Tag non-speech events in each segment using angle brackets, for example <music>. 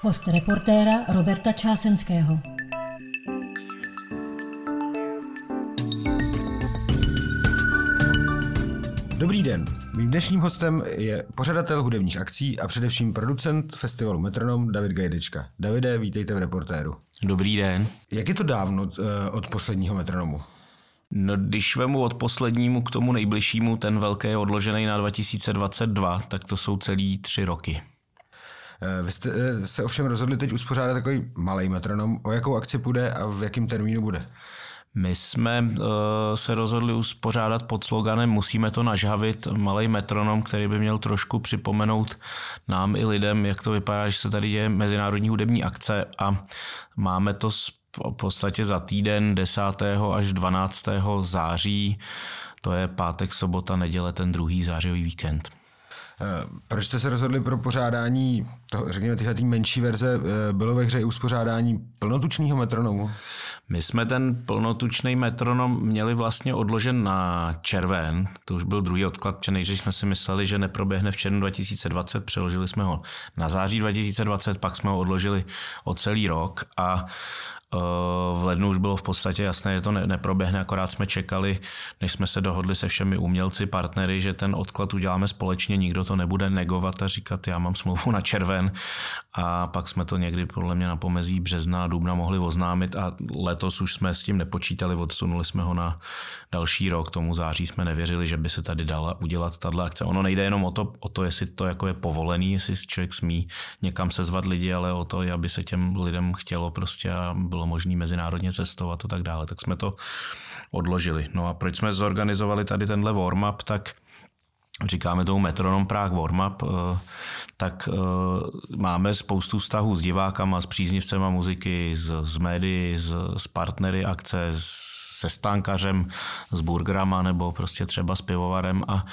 Host reportéra Roberta Čásenského. Dobrý den. Mým dnešním hostem je pořadatel hudebních akcí a především producent festivalu Metronom David Gajdečka. Davide, vítejte v reportéru. Dobrý den. Jak je to dávno eh, od posledního metronomu? No, když vemu od poslednímu k tomu nejbližšímu, ten velký je odložený na 2022, tak to jsou celý tři roky. Eh, vy jste eh, se ovšem rozhodli teď uspořádat takový malý metronom. O jakou akci půjde a v jakém termínu bude? My jsme uh, se rozhodli uspořádat pod sloganem Musíme to nažhavit malý metronom, který by měl trošku připomenout nám i lidem, jak to vypadá, že se tady děje mezinárodní hudební akce a máme to v podstatě za týden 10. až 12. září, to je pátek, sobota, neděle, ten druhý zářivý víkend. Eh, proč jste se rozhodli pro pořádání, toho, řekněme, tyhle menší verze? Eh, bylo ve hře i uspořádání plnotučného metronomu? My jsme ten plnotučný metronom měli vlastně odložen na červen, to už byl druhý odklad, protože nejdřív jsme si mysleli, že neproběhne v červnu 2020, přeložili jsme ho na září 2020, pak jsme ho odložili o celý rok a v lednu už bylo v podstatě jasné, že to ne, neproběhne, akorát jsme čekali, než jsme se dohodli se všemi umělci, partnery, že ten odklad uděláme společně, nikdo to nebude negovat a říkat, já mám smlouvu na červen a pak jsme to někdy podle mě na pomezí března a dubna mohli oznámit a letos už jsme s tím nepočítali, odsunuli jsme ho na další rok, tomu září jsme nevěřili, že by se tady dala udělat tato akce. Ono nejde jenom o to, o to, jestli to jako je povolený, jestli člověk smí někam sezvat lidi, ale o to, aby se těm lidem chtělo prostě a bylo možné mezinárodně cestovat a tak dále. Tak jsme to odložili. No a proč jsme zorganizovali tady tenhle warm-up, tak říkáme tomu Metronom Prague Warm-up, eh, tak eh, máme spoustu vztahů s divákama, s příznivcema muziky, s, s médií, s, s partnery akce, se stánkařem, s burgerama nebo prostě třeba s pivovarem a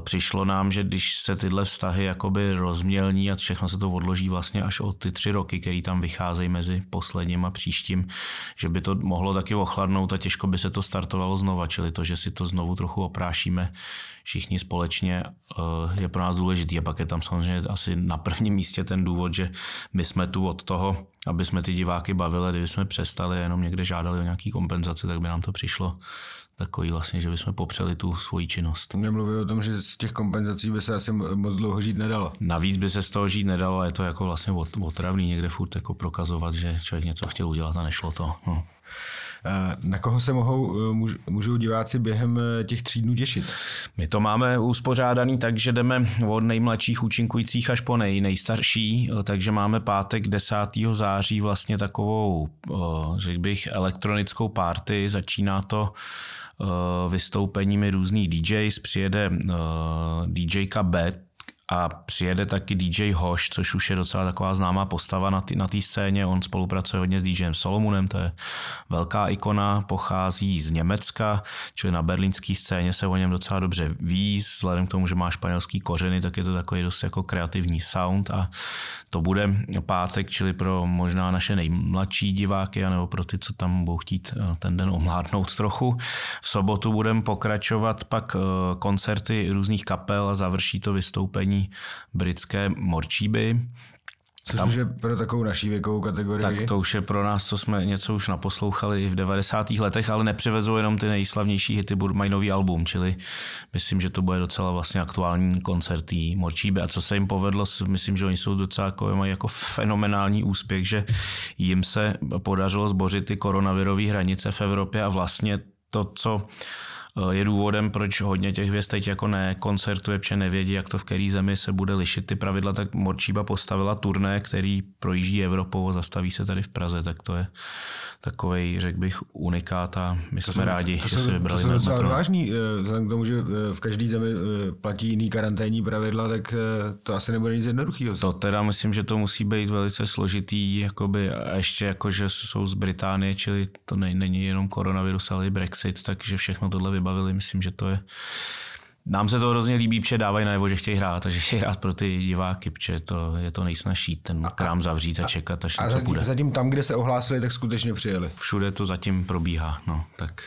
přišlo nám, že když se tyhle vztahy jakoby rozmělní a všechno se to odloží vlastně až o ty tři roky, které tam vycházejí mezi posledním a příštím, že by to mohlo taky ochladnout a těžko by se to startovalo znova, čili to, že si to znovu trochu oprášíme všichni společně e, je pro nás důležitý. A pak je tam samozřejmě asi na prvním místě ten důvod, že my jsme tu od toho, aby jsme ty diváky bavili, kdyby jsme přestali jenom někde žádali o nějaký kompenzaci, tak by nám to přišlo takový vlastně, že bychom popřeli tu svoji činnost. Nemluví o tom, že z těch kompenzací by se asi moc dlouho žít nedalo. Navíc by se z toho žít nedalo a je to jako vlastně otravný někde furt jako prokazovat, že člověk něco chtěl udělat a nešlo to. No. Na koho se mohou, eh, můžou diváci během eh, těch tří dnů těšit? My to máme uspořádaný tak, že jdeme od nejmladších účinkujících až po nej, nejstarší, eh, takže máme pátek 10. září vlastně takovou, řekl bych, elektronickou party. Začíná to vystoupeními různých DJs, přijede DJka Bet, a přijede taky DJ Hoš, což už je docela taková známá postava na té na scéně. On spolupracuje hodně s DJem Solomonem, to je velká ikona, pochází z Německa, čili na berlínské scéně se o něm docela dobře ví. Vzhledem k tomu, že má španělský kořeny, tak je to takový dost jako kreativní sound a to bude pátek, čili pro možná naše nejmladší diváky, nebo pro ty, co tam budou chtít eh, ten den omládnout trochu. V sobotu budeme pokračovat pak eh, koncerty různých kapel a završí to vystoupení britské morčíby. Což tam, už je pro takovou naší věkovou kategorii. Tak to už je pro nás, co jsme něco už naposlouchali i v 90. letech, ale nepřivezou jenom ty nejslavnější hity, mají nový album, čili myslím, že to bude docela vlastně aktuální koncert Morčíby. A co se jim povedlo, myslím, že oni jsou docela jako, mají jako fenomenální úspěch, že jim se podařilo zbořit ty koronavirové hranice v Evropě a vlastně to, co je důvodem, proč hodně těch hvězd teď jako nekoncertuje, protože nevědí, jak to v který zemi se bude lišit ty pravidla, tak Morčíba postavila turné, který projíždí Evropou a zastaví se tady v Praze, tak to je takový, řekl bych, unikát a my to jsme jsou, rádi, to že se vybrali to jsou docela odvážný, eh, vzhledem k tomu, že eh, v každý zemi platí jiný karanténní pravidla, tak to asi nebude nic jednoduchého. To teda myslím, že to musí být velice složitý, jakoby, a ještě jako, že jsou z Británie, čili to není jenom koronavirus, ale i Brexit, takže všechno tohle bavili. Myslím, že to je nám se to hrozně líbí, protože dávají najevo, že chtějí hrát a že chtějí hrát pro ty diváky, protože to je to nejsnažší, ten krám zavřít a čekat, až a něco zatím, bude. zatím tam, kde se ohlásili, tak skutečně přijeli. Všude to zatím probíhá, no, tak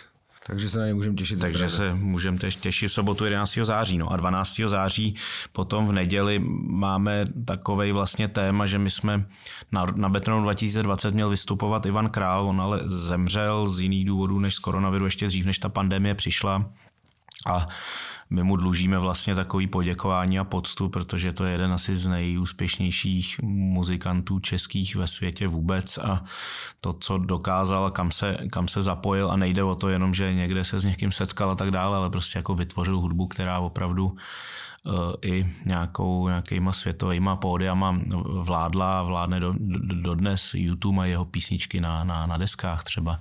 Takže se na ně můžeme těšit. Takže se můžeme těšit v sobotu 11. září. No a 12. září potom v neděli máme takový vlastně téma, že my jsme na, na Betronu 2020 měl vystupovat Ivan Král, on ale zemřel z jiných důvodů než z koronaviru ještě dřív, než ta pandemie přišla. A my mu dlužíme vlastně takový poděkování a poctu, protože to je jeden asi z nejúspěšnějších muzikantů českých ve světě vůbec a to, co dokázal kam se, kam se zapojil a nejde o to jenom, že někde se s někým setkal a tak dále, ale prostě jako vytvořil hudbu, která opravdu i nějakou, nějakýma světovýma pódiama vládla a vládne do, do, dodnes YouTube a jeho písničky na, na, na deskách třeba.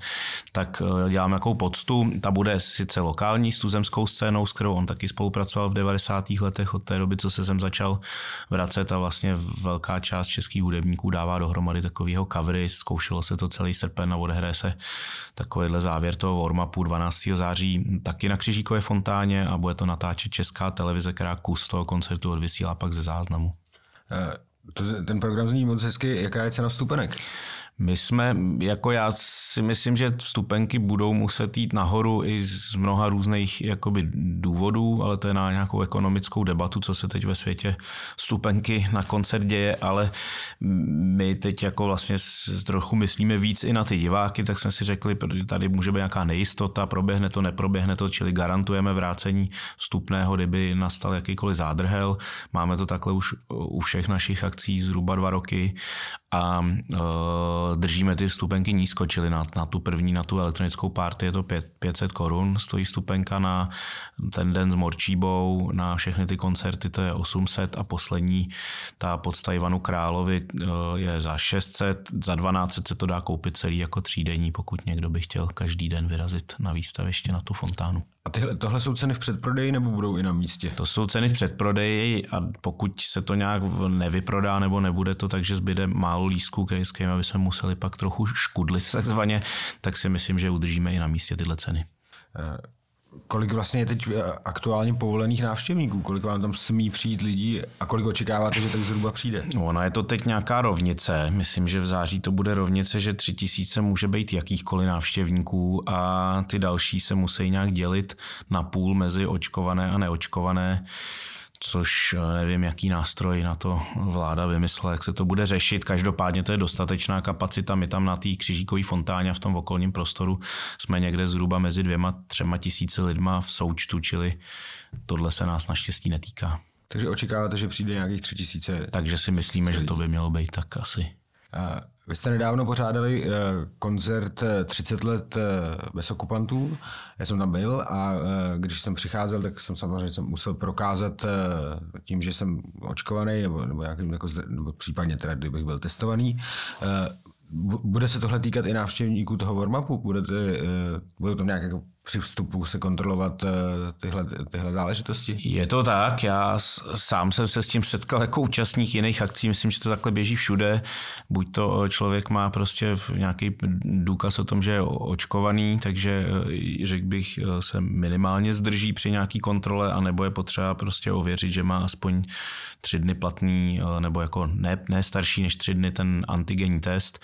Tak eh, dělám nějakou poctu, ta bude sice lokální s tuzemskou scénou, s kterou on taky spolupracoval v 90. letech od té doby, co se sem začal vracet a vlastně velká část českých hudebníků dává dohromady takového covery, zkoušelo se to celý srpen a odehraje se takovýhle závěr toho warm-upu 12. září taky na Křižíkové fontáně a bude to natáčet česká televize, která kus toho koncertu odvysílá pak ze záznamu. Eh, ten program zní moc hezky. Jaká je cena vstupenek? My jsme, jako já si myslím, že vstupenky budou muset jít nahoru i z mnoha různých jakoby, důvodů, ale to je na nějakou ekonomickou debatu, co se teď ve světě vstupenky na koncert děje, ale my teď jako vlastně trochu myslíme víc i na ty diváky, tak jsme si řekli, tady může být nějaká nejistota, proběhne to, neproběhne to, čili garantujeme vrácení vstupného, kdyby nastal jakýkoliv zádrhel. Máme to takhle už u všech našich akcí zhruba dva roky a uh, držíme ty vstupenky nízko, čili na, na tu první, na tu elektronickou party je to 5, 500 korun, stojí vstupenka na ten den s Morčíbou, na všechny ty koncerty to je 800 a poslední, ta podsta Ivanu Královi uh, je za 600, za 1200 se to dá koupit celý jako třídenní, pokud někdo by chtěl každý den vyrazit na výstaviště na tu fontánu. A tyhle, tohle jsou ceny v předprodeji nebo budou i na místě? To jsou ceny v předprodeji a pokud se to nějak nevyprodá nebo nebude to, takže zbyde málo lístků, s kterými se museli pak trochu škudlit takzvaně, tak si myslím, že udržíme i na místě tyhle ceny. Kolik vlastně je teď eh, aktuálně povolených návštěvníků? Kolik vám tam smí přijít lidí a kolik očekáváte, že tak zhruba přijde? No, ona je to teď nějaká rovnice. Myslím, že v září to bude rovnice, že tři tisíce může být jakýchkoliv návštěvníků a ty další se musí nějak dělit na půl mezi očkované a neočkované což eh, nevím, jaký nástroj na to vláda vymyslela, jak se to bude řešit. Každopádně to je dostatečná kapacita. My tam na té křižíkové fontáně a v tom okolním prostoru jsme někde zhruba mezi dvěma, třema tisíci lidma v součtu, čili tohle se nás naštěstí netýká. Takže očekáváte, že přijde nějakých tři tisíce? Takže si myslíme, že to by mělo být tak asi. Vy jste nedávno pořádali eh, koncert 30 eh, let eh, bez okupantů. Já jsem tam byl a když jsem přicházel, tak jsem samozřejmě jsem musel prokázat tím, že jsem očkovaný nebo, nebo, nějakým, jako, nebo případně teda, kdybych byl testovaný. Bude se tohle týkat i návštěvníků toho warm-upu? Budete, budou to nějak jako při vstupu se kontrolovat eh, tyhle, tyhle záležitosti? Je to tak, já sám jsem se s tím setkal jako účastník jiných akcí, myslím, že to takhle běží všude. Buď to eh, člověk má prostě nějaký důkaz o tom, že je očkovaný, takže eh, řekl bych, se minimálně zdrží při nějaký kontrole, anebo je potřeba prostě ověřit, že má aspoň tři dny platný, nebo jako ne, ne starší než tři dny ten antigenní test.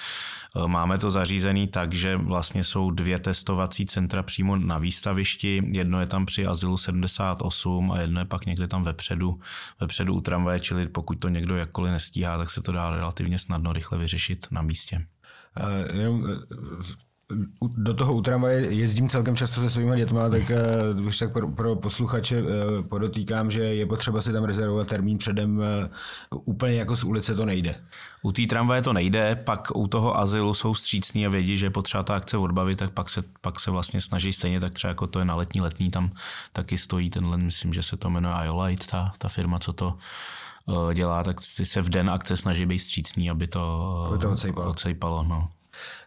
Máme to zařízený tak, že vlastně jsou dvě testovací centra přímo na výstavišti. Jedno je tam při Azylu 78 a jedno je pak někde tam vepředu, vepředu u tramvaje, čili pokud to někdo jakkoliv nestíhá, tak se to dá relativně snadno rychle vyřešit na místě. Uh, jenom do toho u tramvaje jezdím celkem často se svými dětmi, tak když tak pro, pro posluchače eh, podotýkám, že je potřeba si tam rezervovat termín předem. Eh, úplně jako z ulice to nejde. U té tramvaje to nejde, pak u toho azylu jsou střícní a vědí, že je potřeba ta akce odbavit, tak pak se, pak se vlastně snaží stejně, tak třeba jako to je na letní letní, tam taky stojí tenhle, myslím, že se to jmenuje IOLite, ta, ta firma, co to eh, dělá, tak se v den akce snaží být střícní, aby to, aby to odsejpalo. odsejpalo no.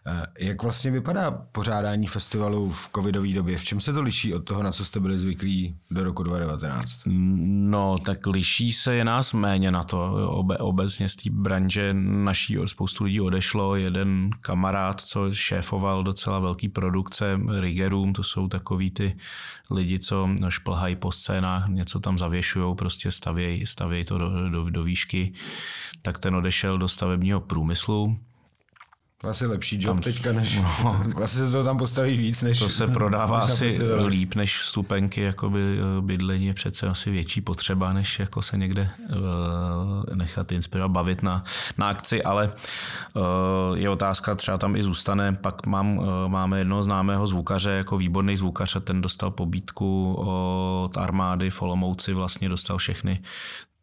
Eh, jak vlastně vypadá pořádání festivalu v covidové době? V čem se to liší od toho, na co jste byli zvyklí do roku 2019? No, tak liší se je nás méně na to. Obe, obecně z té branže naší spoustu lidí odešlo. Jeden kamarád, co šéfoval docela velký produkce Rigerum, to jsou takový ty lidi, co šplhají po scénách, něco tam zavěšují, prostě stavějí stavěj to do, do, do výšky, tak ten odešel do stavebního průmyslu asi lepší job tam, teďka, než no, <laughs> asi se to tam postaví víc, než To se prodává <laughs> než asi líp než vstupenky, jakoby eh, bydlení je přece asi větší potřeba, než jako se někde uh, nechat inspirovat, bavit na, na akci, ale uh, je otázka, třeba tam i zůstane, pak mám, uh, máme jednoho známého zvukaře, jako výborný zvukař a ten dostal pobítku od armády v Olomouci, vlastně dostal všechny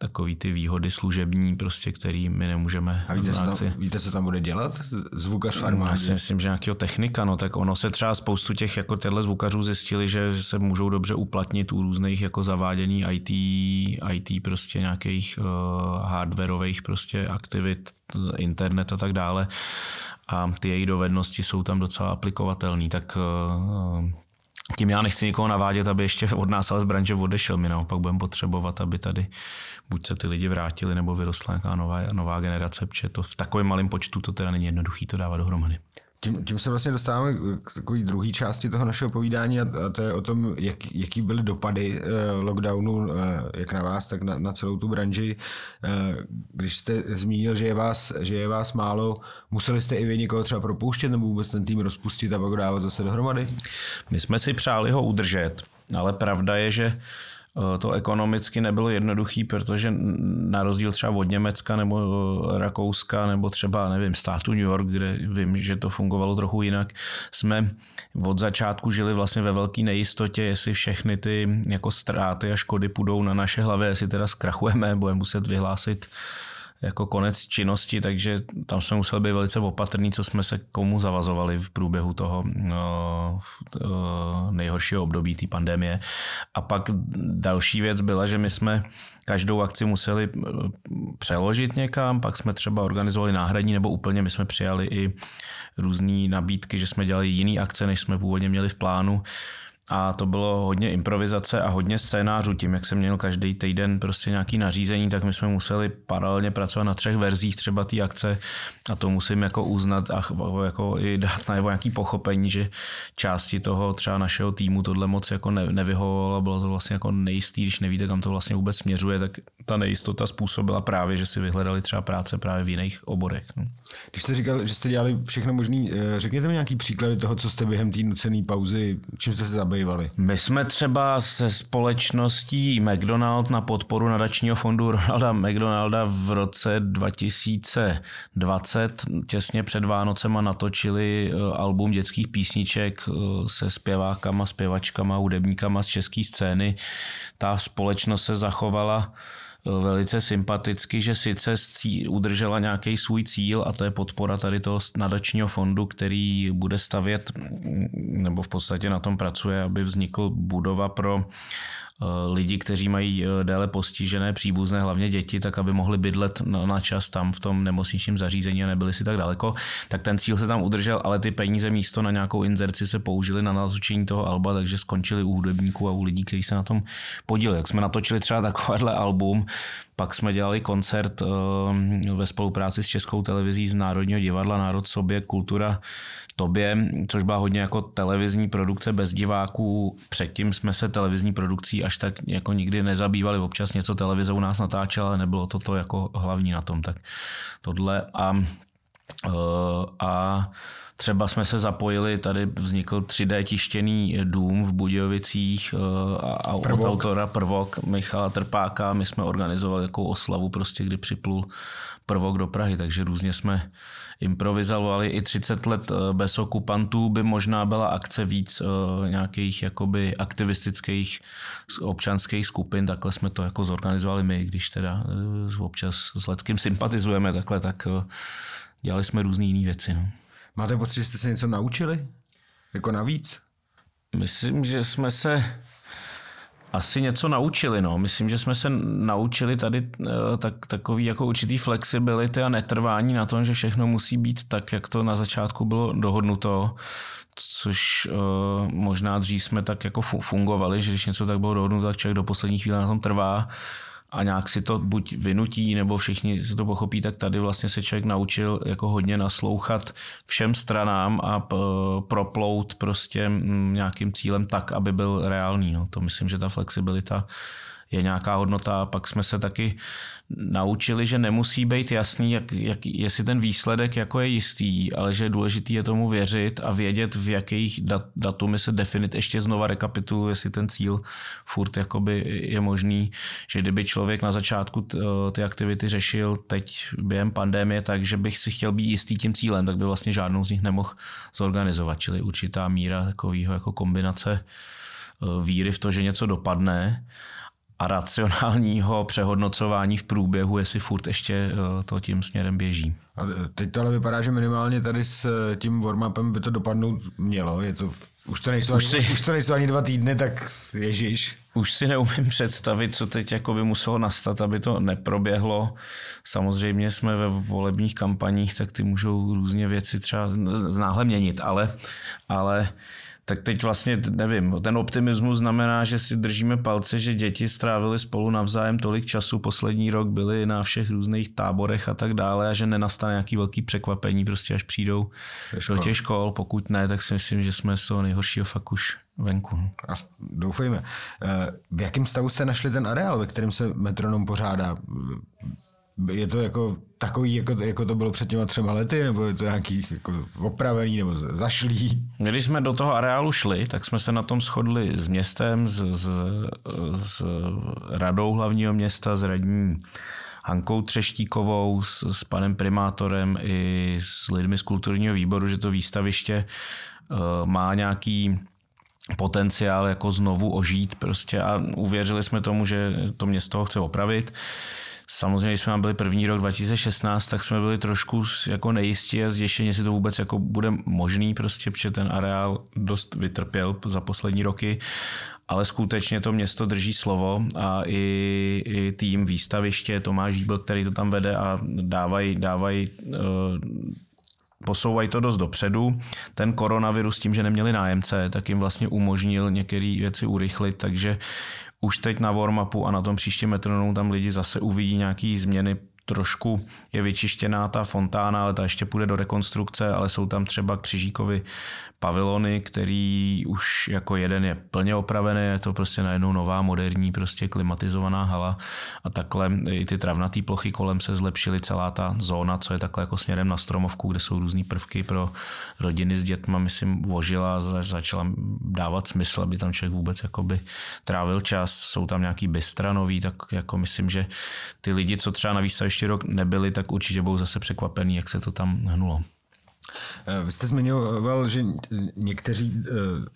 takový ty výhody služební, prostě, který my nemůžeme. A víte, co tam, víte, co tam bude dělat? Zvukař v armádě? Já si myslím, že nějakého technika, no tak ono se třeba spoustu těch jako těchto zvukařů zjistili, že se můžou dobře uplatnit u různých jako zavádění IT, IT prostě nějakých uh, hardwareových prostě aktivit, internet a tak dále. A ty její dovednosti jsou tam docela aplikovatelné, tak uh, tím já nechci nikoho navádět, aby ještě od nás ale z branže odešel. My naopak budeme potřebovat, aby tady buď se ty lidi vrátili, nebo vyrostla nějaká nová, nová generace, protože to v takovém malém počtu to teda není jednoduchý to dávat dohromady. Tím, tím se vlastně dostáváme k takové druhé části toho našeho povídání a to je o tom, jak, jaký byly dopady eh, lockdownu eh, jak na vás, tak na, na celou tu branži. Eh, když jste zmínil, že je, vás, že je vás málo, museli jste i vy někoho třeba propouštět nebo vůbec ten tým rozpustit a pak dávat zase dohromady? My jsme si přáli ho udržet, ale pravda je, že to ekonomicky nebylo jednoduchý, protože na rozdíl třeba od Německa nebo eh, Rakouska nebo třeba, nevím, státu New York, kde vím, že to fungovalo trochu jinak, jsme od začátku žili vlastně ve velké nejistotě, jestli všechny ty jako ztráty a škody půjdou na naše hlavy, jestli teda zkrachujeme, budeme muset vyhlásit jako konec činnosti, takže tam jsme museli být velice opatrní, co jsme se komu zavazovali v průběhu toho no, nejhoršího období té pandemie. A pak další věc byla, že my jsme každou akci museli eh, přeložit někam, pak jsme třeba organizovali náhradní nebo úplně my jsme přijali i různé nabídky, že jsme dělali jiné akce, než jsme původně měli v plánu a to bylo hodně improvizace a hodně scénářů. Tím, jak jsem měl každý týden prostě nějaký nařízení, tak my jsme museli paralelně pracovat na třech verzích třeba té akce a to musím jako uznat a jako i dát <laughs> na nějaký pochopení, že části toho třeba našeho týmu tohle moc jako ne, nevyhovovalo, bylo to vlastně jako nejistý, když nevíte, kam to vlastně vůbec směřuje, tak ta nejistota způsobila právě, že si vyhledali třeba práce právě v jiných oborech. No. Když jste říkal, že jste dělali všechno možné, eh, řekněte mi nějaký příklady toho, co jste během té nucené pauzy, čím jste se zabývali? My jsme třeba se společností McDonald na podporu nadačního fondu Ronalda McDonalda v roce 2020 těsně před Vánocema natočili eh, album dětských písniček eh, se zpěvákama, zpěvačkama, hudebníkama z české scény. Ta společnost se zachovala velice sympaticky, že sice udržela nějaký svůj cíl a to je podpora tady toho nadačního fondu, který bude stavět, nebo v podstatě na tom pracuje, aby vznikl budova pro lidi, kteří mají eh, déle postižené příbuzné, hlavně děti, tak aby mohli bydlet na čas tam v tom nemocničním zařízení a nebyli si tak daleko, tak ten cíl se tam udržel, ale ty peníze místo na nějakou inzerci se použili na natočení toho alba, takže skončili u hudebníků a u lidí, kteří se na tom podíleli. Jak jsme natočili třeba takovýhle album, pak jsme dělali koncert eh, ve spolupráci s Českou televizí z Národního divadla Národ sobě, kultura tobě, což byla hodně jako televizní produkce bez diváků. Předtím jsme se televizní produkcí až tak jako nikdy nezabývali. Občas něco televize u nás natáčela, ale nebylo to to jako hlavní na tom. Tak tohle a, a Třeba jsme se zapojili, tady vznikl 3D tištěný dům v Budějovicích eh, a Prvok. od autora Prvok Michala Trpáka. My jsme organizovali jako oslavu, prostě kdy připlul Prvok do Prahy, takže různě jsme improvizovali. I 30 let eh, bez okupantů by možná byla akce víc eh, nějakých jakoby aktivistických občanských skupin, takhle jsme to jako zorganizovali my, když teda občas s Leckým sympatizujeme takhle, tak dělali jsme různé jiné věci. No. Máte pocit, že jste se něco naučili? Jako navíc? Myslím, že jsme se asi něco naučili. No. Myslím, že jsme se naučili tady eh, tak, takový jako určitý flexibility a netrvání na tom, že všechno musí být tak, jak to na začátku bylo dohodnuto, což uh, možná dřív jsme tak jako fungovali, že když něco tak bylo dohodnuto, tak člověk do poslední chvíle na tom trvá a nějak si to buď vynutí, nebo všichni si to pochopí, tak tady vlastně se člověk naučil jako hodně naslouchat všem stranám a proplout prostě mm, nějakým cílem tak, aby byl reálný. No. To myslím, že ta flexibilita je nějaká hodnota pak jsme se taky naučili, že nemusí být jasný, jak, jak, jestli ten výsledek jako je jistý, ale že je důležitý je tomu věřit a vědět, v jakých dat, datumy se definit ještě znova rekapituluje, jestli ten cíl furt jakoby je možný, že kdyby člověk na začátku ty aktivity řešil teď během pandemie, takže bych si chtěl být jistý tím cílem, tak by vlastně žádnou z nich nemohl zorganizovat, čili určitá míra takového jako kombinace e, víry v to, že něco dopadne a racionálního přehodnocování v průběhu, jestli furt ještě eh, to tím směrem běží. A teď to ale vypadá, že minimálně tady s eh, tím warm by to dopadnout mělo. Je to, už, to nejsou už, ani, si, už to nejsou ani dva týdny, tak ježíš. Už si neumím představit, co teď jako by muselo nastat, aby to neproběhlo. Samozřejmě jsme ve volebních kampaních, tak ty můžou různě věci třeba znáhle měnit, ale, ale tak teď vlastně, nevím, ten optimismus znamená, že si držíme palce, že děti strávili spolu navzájem tolik času, poslední rok byli na všech různých táborech a tak dále a že nenastane nějaký velký překvapení, prostě až přijdou do těch škol, pokud ne, tak si myslím, že jsme z toho nejhoršího fakt už venku. A doufejme. Eh, v jakém stavu jste našli ten areál, ve kterém se metronom pořádá? Je to jako takový, jako, jako to bylo před těma třema lety, nebo je to nějaký jako opravený nebo zašlý? Když jsme do toho areálu šli, tak jsme se na tom shodli s městem, s, s, s radou hlavního města, s radní Hankou Třeštíkovou, s, s panem primátorem i s lidmi z kulturního výboru, že to výstaviště uh, má nějaký potenciál jako znovu ožít prostě a uvěřili jsme tomu, že to město ho chce opravit. Samozřejmě, když jsme byli první rok 2016, tak jsme byli trošku jako nejistí a zděšení, jestli to vůbec jako bude možný, prostě, protože ten areál dost vytrpěl za poslední roky. Ale skutečně to město drží slovo a i, i tým výstaviště, Tomáš Žíbl, který to tam vede a dávají dávaj, uh, posouvají to dost dopředu. Ten koronavirus tím, že neměli nájemce, tak jim vlastně umožnil některé věci urychlit, takže už teď na warm-upu a na tom příštím metronomu tam lidi zase uvidí nějaké změny trošku je vyčištěná ta fontána, ale ta ještě půjde do rekonstrukce, ale jsou tam třeba Křižíkovi pavilony, který už jako jeden je plně opravený, je to prostě najednou nová, moderní, prostě klimatizovaná hala. A takhle i ty travnaté plochy kolem se zlepšily, celá ta zóna, co je takhle jako směrem na Stromovku, kde jsou různé prvky pro rodiny s dětma, myslím, vožila začala dávat smysl, aby tam člověk vůbec jakoby trávil čas, jsou tam nějaký bystra nový, tak jako myslím, že ty lidi, co třeba na výstavišti rok nebyli, tak určitě budou zase překvapení, jak se to tam hnulo. Eh, vy jste zmiňoval, že někteří eh,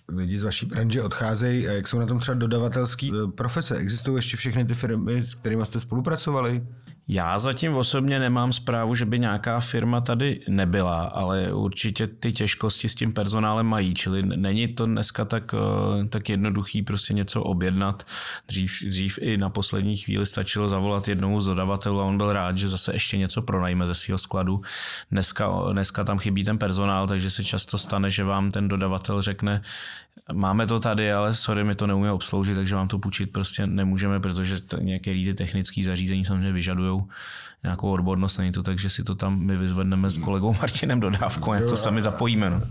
lidi z vaší branže odcházejí. Jak jsou na tom třeba dodavatelské eh, profese? Existují ještě všechny ty firmy, s kterými jste spolupracovali? Já zatím osobně nemám zprávu, že by nějaká firma tady nebyla, ale určitě ty těžkosti s tím personálem mají, čili není to dneska tak, eh, tak jednoduchý prostě něco objednat. Dřív, dřív i na poslední chvíli stačilo zavolat jednomu z dodavatelů a on byl rád, že zase ještě něco pronajme ze svého skladu. Dneska, dneska tam chybí ten personál, takže se často stane, že vám ten dodavatel řekne, máme to tady, ale sorry, my to neumíme obsloužit, takže vám to půjčit prostě nemůžeme, protože některé ty technické zařízení samozřejmě vyžadují nějakou odbornost, není to tak, že si to tam my vyzvedneme s kolegou Martinem dodávkou, jak to sami zapojíme. No.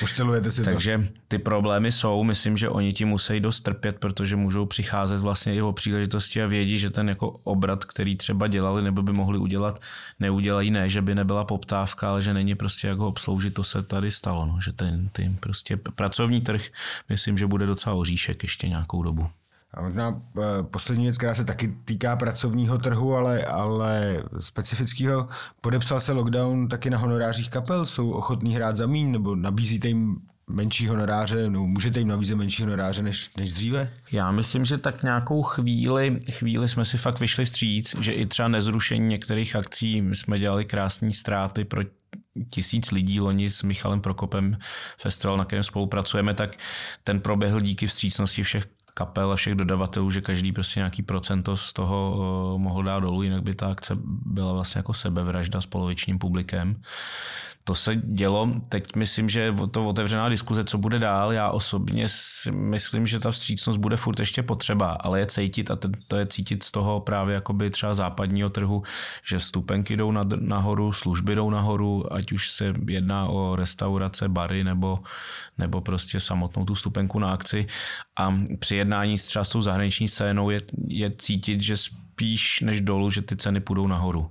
Poštelujete si Takže to. ty problémy jsou, myslím, že oni ti musí dost trpět, protože můžou přicházet vlastně i o příležitosti a vědí, že ten jako obrat, který třeba dělali nebo by mohli udělat, neudělají, ne, že by nebyla poptávka, ale že není prostě jak ho obsloužit, to se tady stalo, no, že ten, ten prostě pracovní trh, myslím, že bude docela oříšek ještě nějakou dobu. A možná eh, poslední věc, která se taky týká pracovního trhu, ale, ale specifického. Podepsal se lockdown taky na honorářích kapel? Jsou ochotní hrát za míň nebo nabízíte jim menší honoráře, no můžete jim nabízet menší honoráře než, než dříve? Já myslím, že tak nějakou chvíli, chvíli jsme si fakt vyšli vstříc, že i třeba nezrušení některých akcí, my jsme dělali krásné ztráty pro tisíc lidí loni s Michalem Prokopem, festival, na kterém spolupracujeme, tak ten proběhl díky vstřícnosti všech kapel a všech dodavatelů, že každý prostě nějaký procento z toho uh, mohl dát dolů, jinak by ta akce byla vlastně jako sebevražda s polovičním publikem to se dělo. Teď myslím, že to otevřená diskuze, co bude dál. Já osobně si myslím, že ta vstřícnost bude furt ještě potřeba, ale je cítit a to je cítit z toho právě jakoby třeba západního trhu, že vstupenky jdou nahoru, služby jdou nahoru, ať už se jedná o restaurace, bary nebo, nebo prostě samotnou tu stupenku na akci. A při jednání s třeba s tou zahraniční scénou je, je cítit, že spíš než dolů, že ty ceny půjdou nahoru.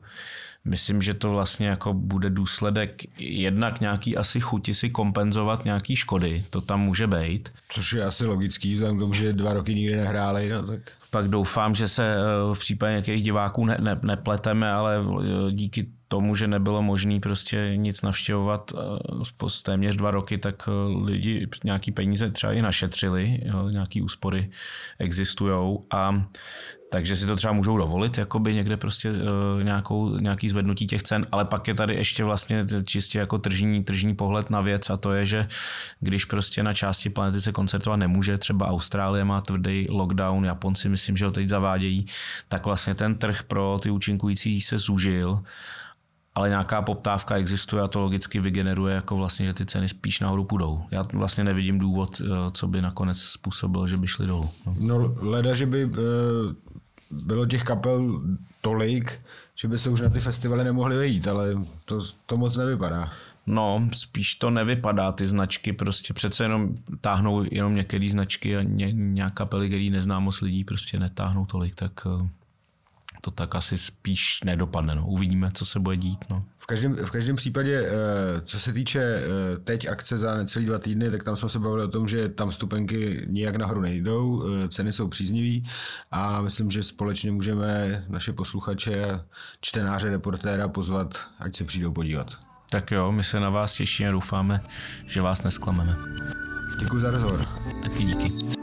Myslím, že to vlastně jako bude důsledek jednak nějaký asi chuti si kompenzovat nějaký škody, to tam může být. Což je asi logický, vzhledem k tomu, že dva roky nikdy nehráli, no tak... Pak doufám, že se eh, v případě některých diváků ne, ne, nepleteme, ale eh, díky tomu, že nebylo možné prostě nic navštěvovat eh, téměř dva roky, tak lidi nějaký peníze třeba i našetřili, jo, nějaký úspory existují a takže si to třeba můžou dovolit, jakoby někde prostě uh, nějakou, nějaký zvednutí těch cen, ale pak je tady ještě vlastně čistě jako tržní, tržní pohled na věc a to je, že když prostě na části planety se koncertovat nemůže, třeba Austrálie má tvrdý lockdown, Japonci myslím, že ho teď zavádějí, tak vlastně ten trh pro ty účinkující se zúžil ale nějaká poptávka existuje a to logicky vygeneruje jako vlastně, že ty ceny spíš nahoru půjdou. Já vlastně nevidím důvod, eh, co by nakonec způsobil, že by šly dolů. No, no leda, že by eh, bylo těch kapel tolik, že by se už na ty festivaly nemohli vejít, ale to, to moc nevypadá. No, spíš to nevypadá, ty značky prostě přece jenom táhnou jenom některé značky a ně, nějaká kapely, který nezná moc lidí, prostě netáhnou tolik, tak eh, to tak asi spíš nedopadne. No. Uvidíme, co se bude dít. No. V, každém, v každém případě, eh, co se týče eh, teď akce za necelý dva týdny, tak tam jsme se bavili o tom, že tam stupenky nijak nahoru nejdou, eh, ceny jsou příznivý a myslím, že společně můžeme naše posluchače, čtenáře, reportéra pozvat, ať se přijdou podívat. Tak jo, my se na vás těšíme, doufáme, že vás nesklameme. Děkuji za rozhovor. Taky díky.